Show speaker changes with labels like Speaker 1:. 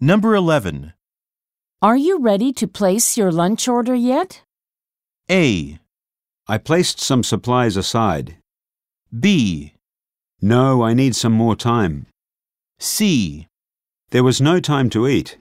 Speaker 1: Number 11.
Speaker 2: Are you ready to place your lunch order yet?
Speaker 1: A.
Speaker 3: I placed some supplies aside.
Speaker 1: B.
Speaker 3: No, I need some more time.
Speaker 1: C.
Speaker 3: There was no time to eat.